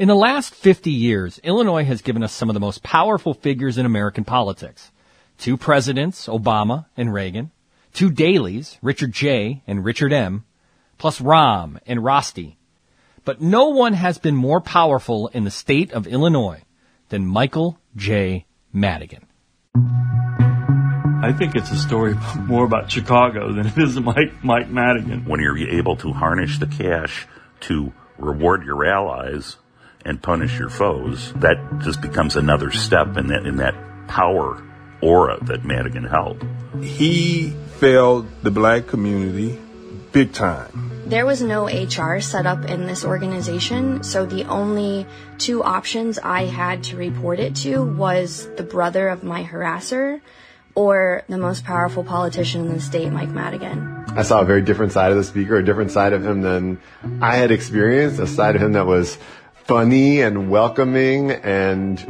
In the last 50 years, Illinois has given us some of the most powerful figures in American politics. Two presidents, Obama and Reagan, two Daleys, Richard J. and Richard M., plus Rahm and Rosty. But no one has been more powerful in the state of Illinois than Michael J. Madigan. I think it's a story more about Chicago than it is Mike, Mike Madigan. When you're able to harness the cash to reward your allies and punish your foes, that just becomes another step in that, in that power aura that Madigan held. He failed the black community big time. There was no HR set up in this organization, so the only two options I had to report it to was the brother of my harasser or the most powerful politician in the state, Mike Madigan. I saw a very different side of the speaker, a different side of him than I had experienced, a side of him that was funny and welcoming and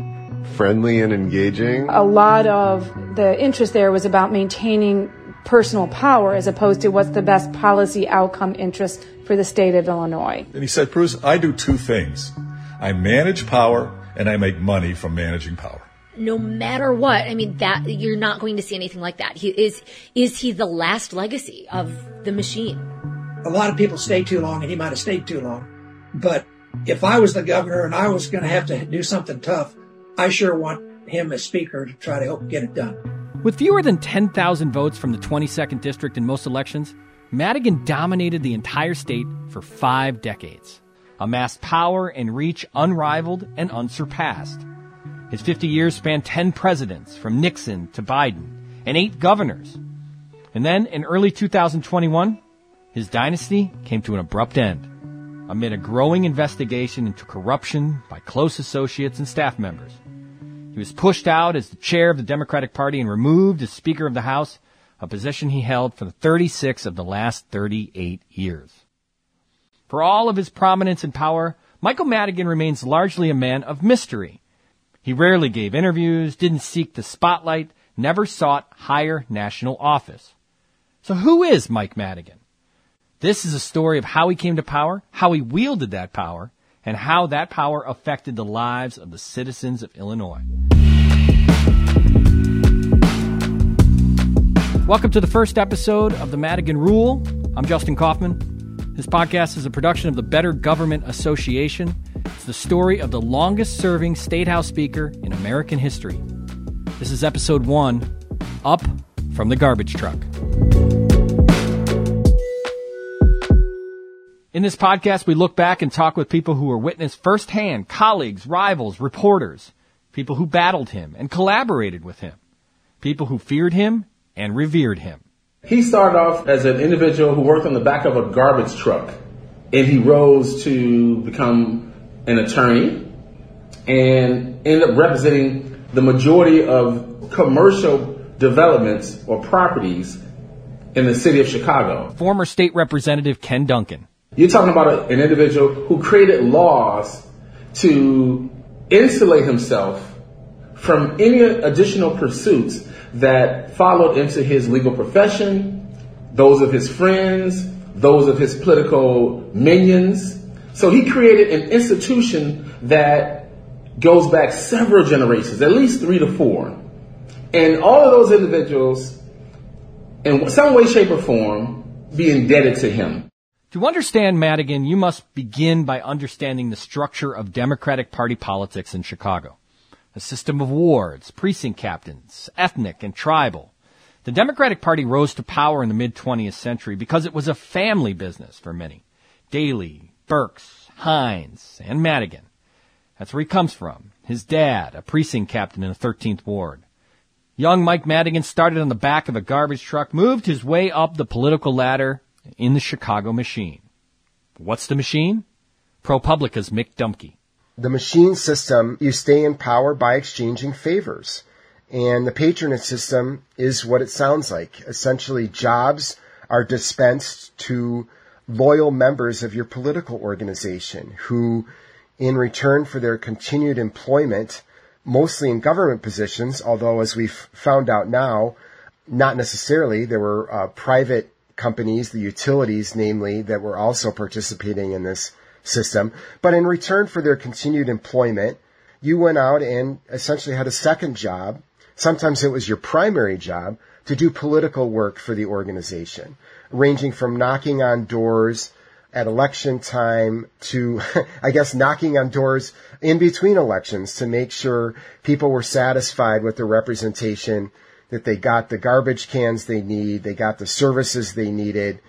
friendly and engaging. A lot of the interest there was about maintaining personal power as opposed to what's the best policy outcome interest for the state of Illinois. And he said, Bruce, I do two things. I manage power and I make money from managing power. No matter what, I mean that you're not going to see anything like that. He is is he the last legacy of the machine? A lot of people stay too long and he might have stayed too long. But if I was the governor and I was going to have to do something tough, I sure want him as speaker to try to help get it done. With fewer than 10,000 votes from the 22nd district in most elections, Madigan dominated the entire state for five decades, amassed power and reach unrivaled and unsurpassed. His 50 years spanned 10 presidents, from Nixon to Biden, and eight governors. And then, in early 2021, his dynasty came to an abrupt end amid a growing investigation into corruption by close associates and staff members. He was pushed out as the chair of the Democratic Party and removed as Speaker of the House, a position he held for the 36 of the last 38 years. For all of his prominence and power, Michael Madigan remains largely a man of mystery. He rarely gave interviews, didn't seek the spotlight, never sought higher national office. So who is Mike Madigan? This is a story of how he came to power, how he wielded that power, and how that power affected the lives of the citizens of Illinois. Welcome to the first episode of the Madigan Rule. I'm Justin Kaufmann. This podcast is a production of the Better Government Association. It's the story of the longest serving State House Speaker in American history. This is episode one Up from the Garbage Truck. In this podcast, we look back and talk with people who were witnessed firsthand, colleagues, rivals, reporters, people who battled him and collaborated with him, people who feared him and revered him. He started off as an individual who worked on the back of a garbage truck, and he rose to become an attorney and ended up representing the majority of commercial developments or properties in the city of Chicago. Former state representative Ken Dunkin. You're talking about a, an individual who created laws to insulate himself from any additional pursuits that followed into his legal profession, those of his friends, those of his political minions. So he created an institution that goes back several generations, at least three to four. And all of those individuals, in some way, shape, or form, be indebted to him. To understand Madigan, you must begin by understanding the structure of Democratic Party politics in Chicago a system of wards, precinct captains, ethnic and tribal. The Democratic Party rose to power in the mid 20th century because it was a family business for many. Daley, Burkes, Hynes, and Madigan. That's where he comes from. His dad, a precinct captain in the 13th Ward. Young Mike Madigan started on the back of a garbage truck, moved his way up the political ladder in the Chicago machine. What's the machine? ProPublica's Mick Dumke the machine system, you stay in power by exchanging favors. And the patronage system is what it sounds like. Essentially, jobs are dispensed to loyal members of your political organization who, in return for their continued employment, mostly in government positions, although as we've found out now, not necessarily. There were uh, private companies, the utilities namely, that were also participating in this system. But in return for their continued employment, you went out and essentially had a second job. Sometimes it was your primary job to do political work for the organization, ranging from knocking on doors at election time to, I guess, knocking on doors in between elections to make sure people were satisfied with the representation that they got the garbage cans they need, they got the services they needed,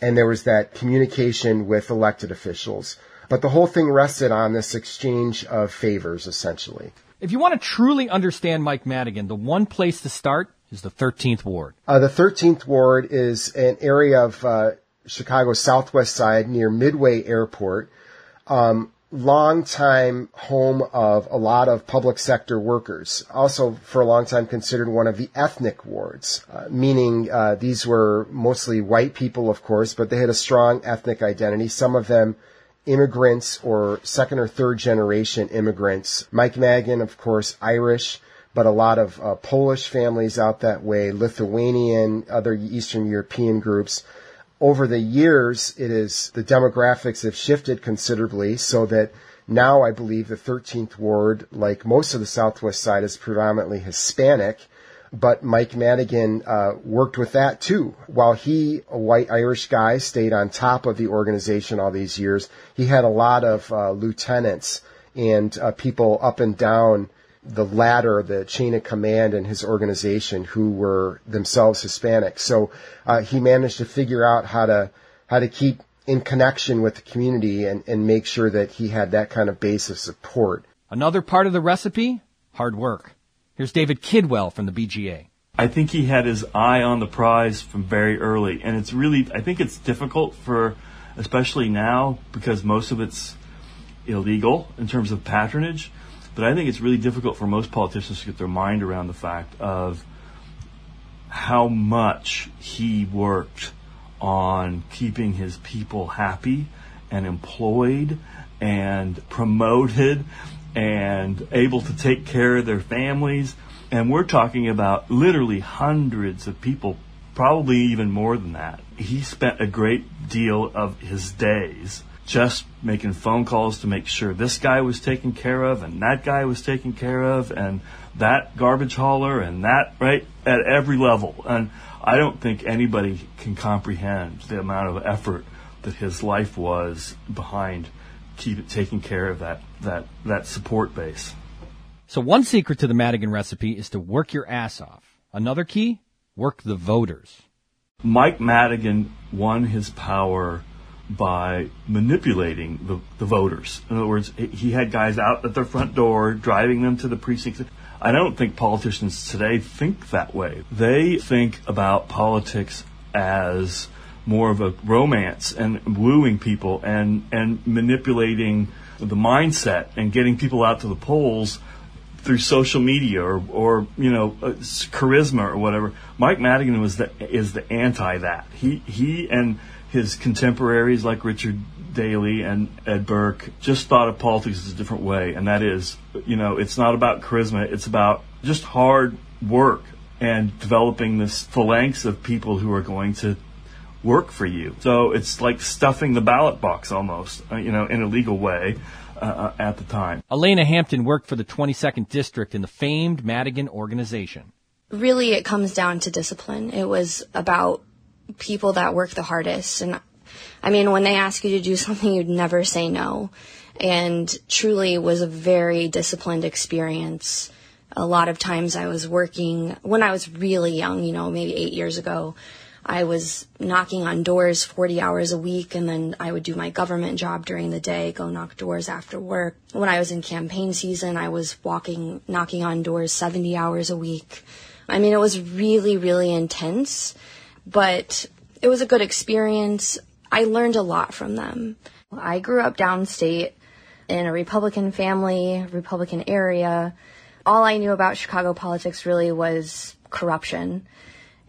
and there was that communication with elected officials. But the whole thing rested on this exchange of favors, essentially. If you want to truly understand Mike Madigan, the one place to start is the 13th Ward. Uh, the 13th Ward is an area of uh, Chicago's southwest side near Midway Airport. Um, longtime home of a lot of public sector workers. Also, for a long time, considered one of the ethnic wards, uh, meaning uh, these were mostly white people, of course, but they had a strong ethnic identity. Some of them immigrants or second or third generation immigrants. Mike Madigan, of course, Irish, but a lot of uh, Polish families out that way, Lithuanian, other Eastern European groups over the years, it is the demographics have shifted considerably so that now I believe the 13th ward, like most of the Southwest side, is predominantly Hispanic. But Mike Madigan uh, worked with that too. While he, a white Irish guy, stayed on top of the organization all these years, he had a lot of uh, lieutenants and uh, people up and down the ladder, the chain of command in his organization who were themselves Hispanic. So uh, he managed to figure out how to how to keep in connection with the community and, and make sure that he had that kind of base of support. Another part of the recipe, hard work. Here's David Kidwell from the BGA. I think he had his eye on the prize from very early, and it's really I think it's difficult for, especially now because most of it's illegal in terms of patronage but I think it's really difficult for most politicians to get their mind around the fact of how much he worked on keeping his people happy and employed and promoted and able to take care of their families. And we're talking about literally hundreds of people, probably even more than that. He spent a great deal of his days just making phone calls to make sure this guy was taken care of and that guy was taken care of and that garbage hauler and that right at every level. And i don't think anybody can comprehend the amount of effort that his life was behind keep taking care of that that that support base. So one secret to the madigan recipe is to work your ass off. Another key? Work the voters. Mike madigan won his power by manipulating the, the voters. In other words, he had guys out at their front door driving them to the precincts. I don't think politicians today think that way. They think about politics as more of a romance and wooing people and, and manipulating the mindset and getting people out to the polls through social media or, or you know uh, charisma or whatever. Mike Madigan was the is the anti that. He he and his contemporaries like Richard Daley and Ed Burke just thought of politics as a different way, and that is, you know, it's not about charisma, it's about just hard work and developing this phalanx of people who are going to work for you. So it's like stuffing the ballot box almost, uh, you know, in a legal way. Uh, uh at the time. Alaina Hampton worked for the 22nd District in the famed Madigan organization. Really, it comes down to discipline. It was about people that work the hardest. And I mean, when they ask you to do something, you'd never say no. And truly was a very disciplined experience. A lot of times I was working when I was really young, you know, maybe eight years ago. I was knocking on doors 40 hours a week and then I would do my government job during the day, go knock doors after work. When I was in campaign season, I was walking, knocking on doors 70 hours a week. I mean, it was really, really intense but it was a good experience. I learned a lot from them. I grew up downstate in a Republican family, Republican area. All I knew about Chicago politics really was corruption.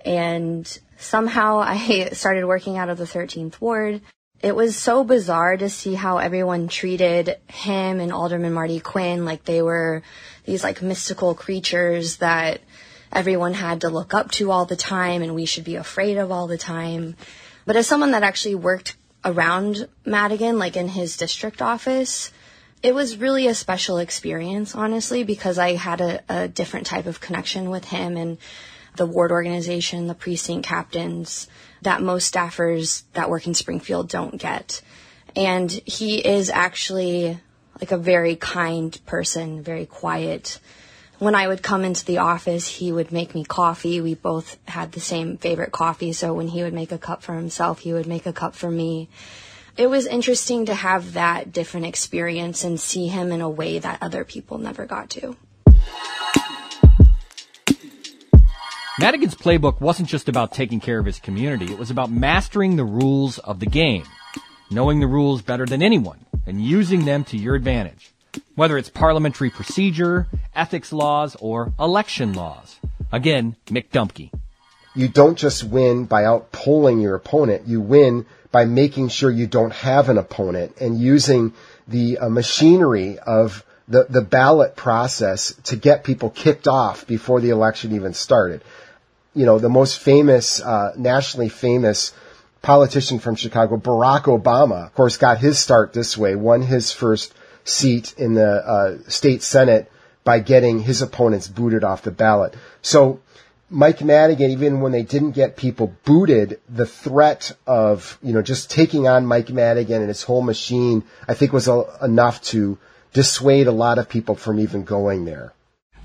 And somehow I started working out of the 13th ward. It was so bizarre to see how everyone treated him and Alderman Marty Quinn like they were these like mystical creatures that everyone had to look up to all the time and we should be afraid of all the time. But as someone that actually worked around Madigan, like in his district office, it was really a special experience, honestly, because I had a, a different type of connection with him and the ward organization, the precinct captains that most staffers that work in Springfield don't get. And he is actually like a very kind person, very quiet. When I would come into the office, he would make me coffee. We both had the same favorite coffee, so when he would make a cup for himself, he would make a cup for me. It was interesting to have that different experience and see him in a way that other people never got to. Madigan's playbook wasn't just about taking care of his community, it was about mastering the rules of the game, knowing the rules better than anyone, and using them to your advantage. Whether it's parliamentary procedure, ethics laws, or election laws. Again, Mick Dumke. You don't just win by outpolling your opponent, you win by making sure you don't have an opponent and using the uh, machinery of the, the ballot process to get people kicked off before the election even started you know, the most famous, uh, nationally famous politician from Chicago, Barack Obama, of course, got his start this way, won his first seat in the uh, state senate by getting his opponents booted off the ballot. So Mike Madigan, even when they didn't get people booted, the threat of, you know, just taking on Mike Madigan and his whole machine, I think was a, enough to dissuade a lot of people from even going there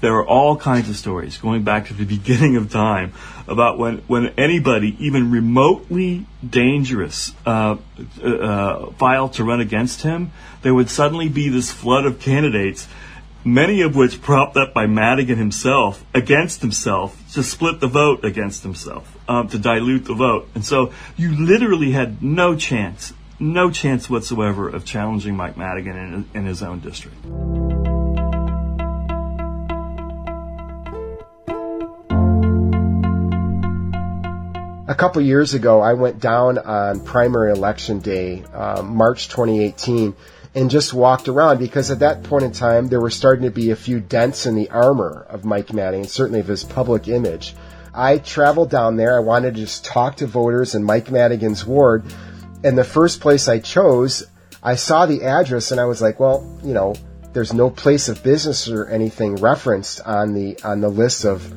there are all kinds of stories going back to the beginning of time about when, when anybody, even remotely dangerous, uh, uh, filed to run against him, there would suddenly be this flood of candidates, many of which propped up by Madigan himself against himself to split the vote against himself, um, to dilute the vote. And so you literally had no chance, no chance whatsoever of challenging Mike Madigan in, in his own district. A couple years ago, I went down on primary election day, uh, March 2018, and just walked around because at that point in time, there were starting to be a few dents in the armor of Mike Madigan, certainly of his public image. I traveled down there. I wanted to just talk to voters in Mike Madigan's ward. And the first place I chose, I saw the address and I was like, well, you know, there's no place of business or anything referenced on the on the list of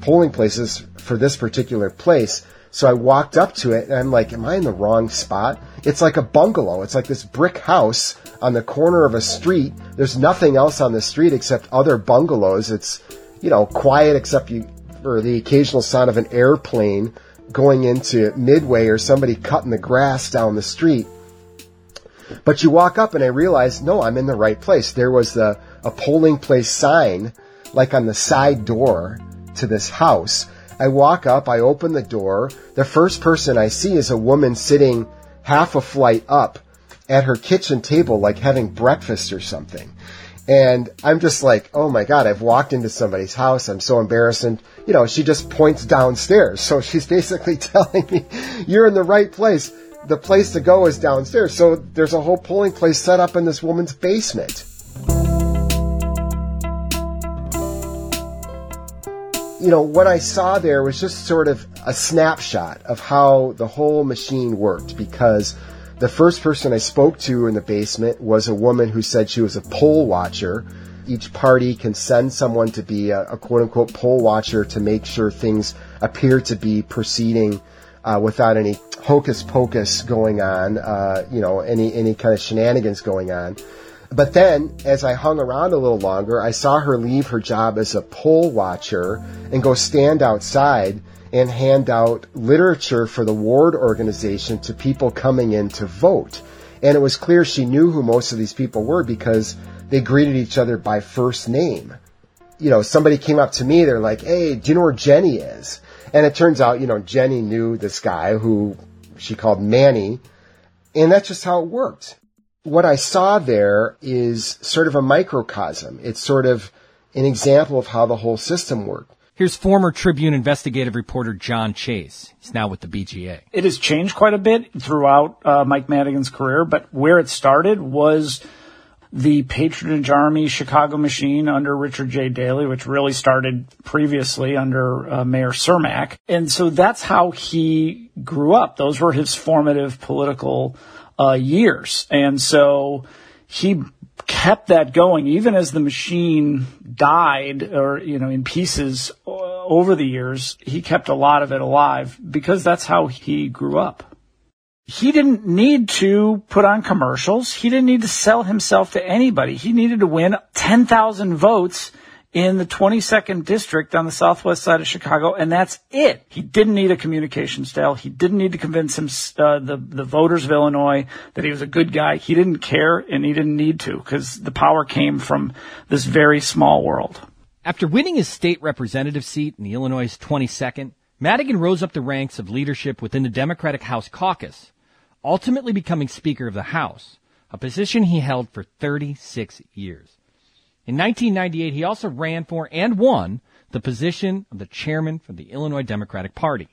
polling places for this particular place. So I walked up to it and I'm like, am I in the wrong spot? It's like a bungalow. It's like this brick house on the corner of a street. There's nothing else on the street except other bungalows. It's, you know, quiet except you, for the occasional sound of an airplane going into Midway or somebody cutting the grass down the street. But you walk up and I realize, no, I'm in the right place. There was the, a polling place sign, like on the side door to this house I walk up, I open the door. The first person I see is a woman sitting half a flight up at her kitchen table, like having breakfast or something. And I'm just like, oh my God, I've walked into somebody's house. I'm so embarrassed. And, you know, she just points downstairs. So she's basically telling me, you're in the right place. The place to go is downstairs. So there's a whole polling place set up in this woman's basement. You know, what I saw there was just sort of a snapshot of how the whole machine worked because the first person I spoke to in the basement was a woman who said she was a poll watcher. Each party can send someone to be a, a quote unquote poll watcher to make sure things appear to be proceeding uh, without any hocus pocus going on, uh, you know, any, any kind of shenanigans going on. But then, as I hung around a little longer, I saw her leave her job as a poll watcher and go stand outside and hand out literature for the ward organization to people coming in to vote. And it was clear she knew who most of these people were because they greeted each other by first name. You know, somebody came up to me, they're like, hey, do you know where Jenny is? And it turns out, you know, Jenny knew this guy who she called Manny. And that's just how it worked what I saw there is sort of a microcosm. It's sort of an example of how the whole system worked. Here's former Tribune investigative reporter John Chase. He's now with the BGA. It has changed quite a bit throughout uh, Mike Madigan's career, but where it started was the patronage army Chicago machine under Richard J. Daley, which really started previously under uh, Mayor Cermak. And so that's how he grew up. Those were his formative political uh, years. And so he kept that going even as the machine died or, you know, in pieces uh, over the years. He kept a lot of it alive because that's how he grew up. He didn't need to put on commercials. He didn't need to sell himself to anybody. He needed to win 10,000 votes in the 22nd district on the southwest side of Chicago, and that's it. He didn't need a communication style. He didn't need to convince him, uh, the the voters of Illinois that he was a good guy. He didn't care, and he didn't need to because the power came from this very small world. After winning his state representative seat in the Illinois 22nd, Madigan rose up the ranks of leadership within the Democratic House caucus, ultimately becoming Speaker of the House, a position he held for 36 years. In 1998, he also ran for and won the position of the chairman for the Illinois Democratic Party.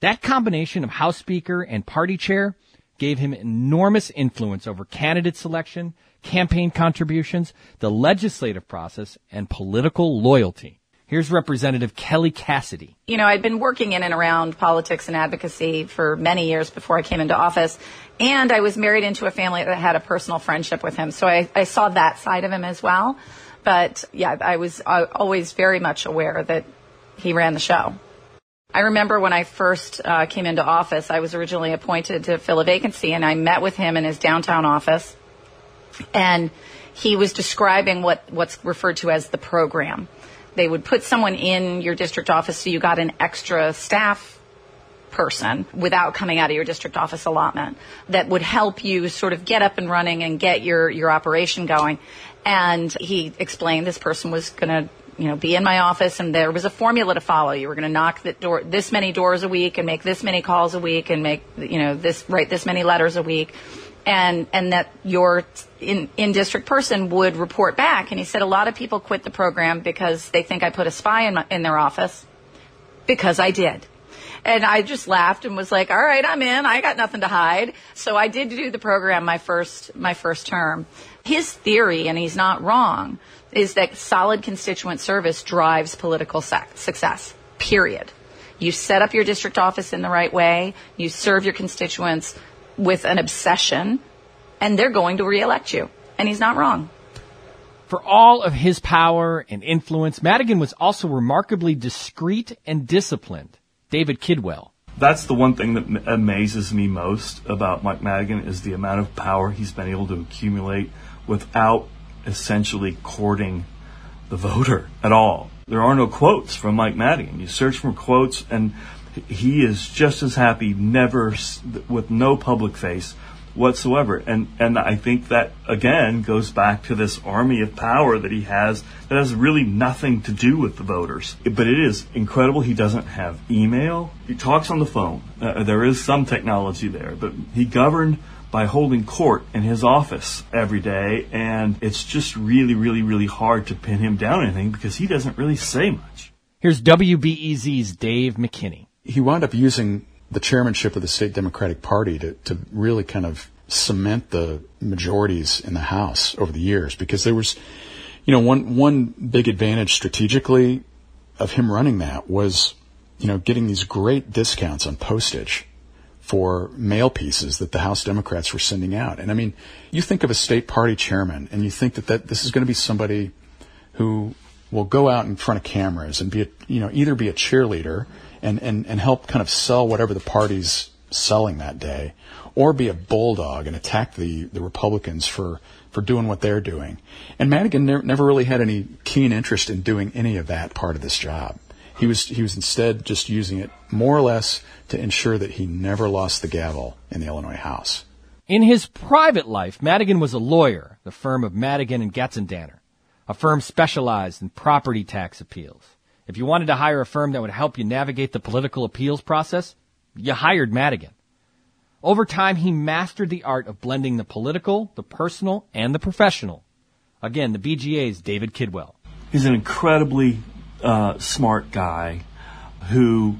That combination of House Speaker and party chair gave him enormous influence over candidate selection, campaign contributions, the legislative process, and political loyalty. Here's Representative Kelly Cassidy. You know, I'd been working in and around politics and advocacy for many years before I came into office. And I was married into a family that had a personal friendship with him. So I, I saw that side of him as well. But yeah, I was uh, always very much aware that he ran the show. I remember when I first uh, came into office, I was originally appointed to fill a vacancy, and I met with him in his downtown office, and he was describing what, what's referred to as the program. They would put someone in your district office so you got an extra staff person without coming out of your district office allotment that would help you sort of get up and running and get your, your operation going. And he explained this person was going to you know, be in my office and there was a formula to follow. You were going to knock the door, this many doors a week and make this many calls a week and make, you know, this, write this many letters a week. And, and that your in, in district person would report back. And he said a lot of people quit the program because they think I put a spy in, my, in their office because I did. And I just laughed and was like, all right, I'm in. I got nothing to hide. So I did do the program my first, my first term. His theory, and he's not wrong, is that solid constituent service drives political success, period. You set up your district office in the right way, you serve your constituents with an obsession, and they're going to reelect you. And he's not wrong. For all of his power and influence, Madigan was also remarkably discreet and disciplined. David Kidwell. That's the one thing that amazes me most about Mike Madigan is the amount of power he's been able to accumulate without essentially courting the voter at all. There are no quotes from Mike Madigan. You search for quotes, and he is just as happy, never with no public face whatsoever. And and I think that again goes back to this army of power that he has that has really nothing to do with the voters. But it is incredible. He doesn't have email. He talks on the phone. Uh, there is some technology there, but he governed by holding court in his office every day. And it's just really, really, really hard to pin him down anything because he doesn't really say much. Here's WBEZ's Dave McKinney. He wound up using the chairmanship of the state Democratic Party to, to really kind of cement the majorities in the House over the years because there was, you know, one, one big advantage strategically of him running that was, you know, getting these great discounts on postage for mail pieces that the House Democrats were sending out. And I mean, you think of a state party chairman and you think that, that this is going to be somebody who will go out in front of cameras and be a, you know, either be a cheerleader and, and, and help kind of sell whatever the party's selling that day or be a bulldog and attack the, the Republicans for, for doing what they're doing. And Madigan ne- never really had any keen interest in doing any of that part of this job. He was, he was instead just using it more or less to ensure that he never lost the gavel in the Illinois House. In his private life, Madigan was a lawyer, the firm of Madigan and Getzendanner, a firm specialized in property tax appeals. If you wanted to hire a firm that would help you navigate the political appeals process, you hired Madigan. Over time, he mastered the art of blending the political, the personal, and the professional. Again, the BGA's David Kidwell. He's an incredibly uh, smart guy who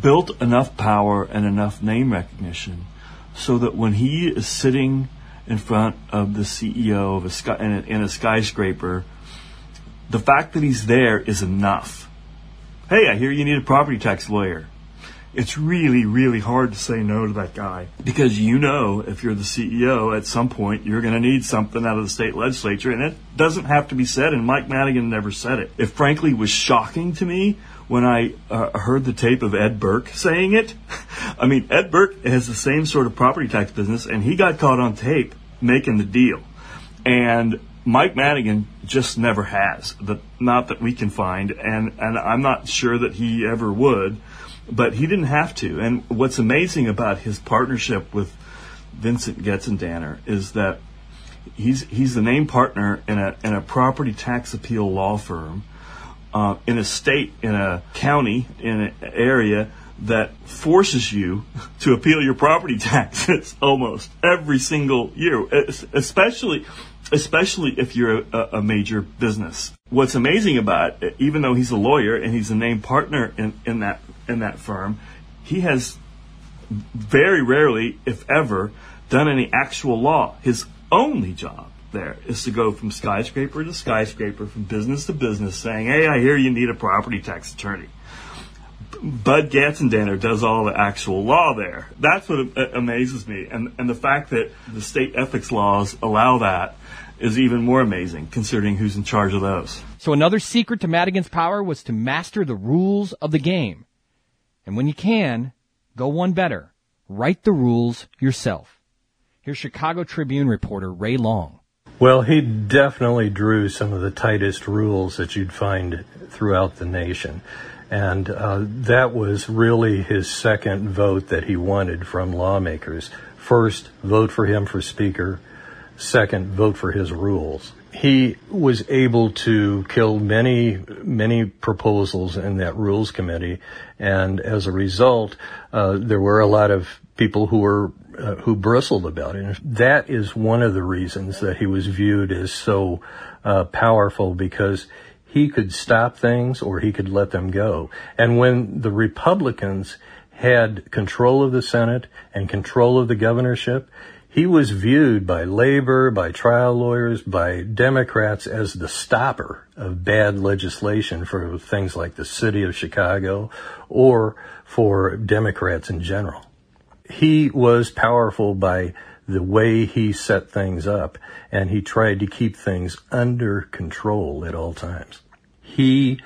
built enough power and enough name recognition so that when he is sitting in front of the CEO of a sky, in, a, in a skyscraper, the fact that he's there is enough. Hey, I hear you need a property tax lawyer. It's really, really hard to say no to that guy because you know if you're the CEO at some point you're going to need something out of the state legislature, and it doesn't have to be said. And Mike Madigan never said it. It frankly was shocking to me when I uh, heard the tape of Ed Burke saying it. I mean, Ed Burke has the same sort of property tax business, and he got caught on tape making the deal. And Mike Madigan just never has, the, not that we can find, and, and I'm not sure that he ever would, but he didn't have to. And what's amazing about his partnership with Vincent Getzendanner is that he's he's the name partner in a in a property tax appeal law firm uh, in a state, in a county, in an area that forces you to appeal your property taxes almost every single year, especially especially if you're a, a, major business. What's amazing about it, even though he's a lawyer and he's a named partner in, in that in that firm, he has very rarely, if ever, done any actual law. His only job there is to go from skyscraper to skyscraper, from business to business, saying, "Hey, I hear you need a property tax attorney." Bud Getzendanner does all the actual law there. That's what amazes me, and and the fact that the state ethics laws allow that is even more amazing, considering who's in charge of those. So another secret to Madigan's power was to master the rules of the game, and when you can, go one better: write the rules yourself. Here's Chicago Tribune reporter Ray Long. Well, he definitely drew some of the tightest rules that you'd find throughout the nation. And uh, that was really his second vote that he wanted from lawmakers. First, vote for him for Speaker. Second, vote for his rules. He was able to kill many, many proposals in that Rules Committee. And as a result, uh, there were a lot of people who were uh, who bristled about it. That is one of the reasons that he was viewed as so uh, powerful because he could stop things or he could let them go. And when the Republicans had control of the Senate and control of the governorship, he was viewed by labor, by trial lawyers, by Democrats as the stopper of bad legislation for things like the city of Chicago or for Democrats in general he was powerful by the way he set things up, and he tried to keep things under control at all times. He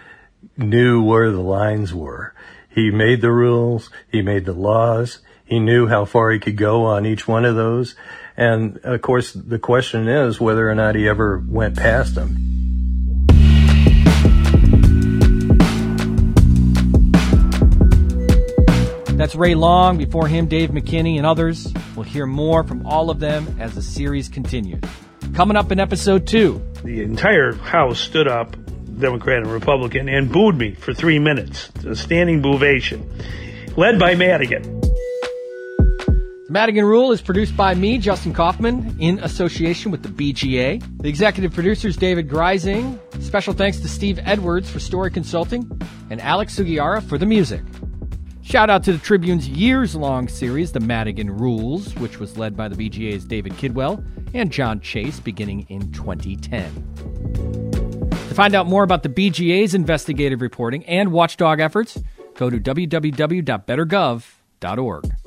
knew where the lines were. He made the rules, he made the laws, he knew how far he could go on each one of those. And of course, the question is whether or not he ever went past them. That's Ray Long, before him, Dave McKinney, and others. We'll hear more from all of them as the series continues. Coming up in episode two. The entire House stood up, Democrat and Republican, and booed me for three minutes. A standing bovation. Led by Madigan. The Madigan Rule is produced by me, Justin Kaufmann, in association with the BGA. The executive producer is David Greising. Special thanks to Steve Edwards for story consulting and Alex Sugiura for the music. Shout out to the Tribune's years long series, The Madigan Rules, which was led by the BGA's David Kidwell and John Chase beginning in 2010. Find out more about the BGA's investigative reporting and watchdog efforts, go to www.bettergov.org.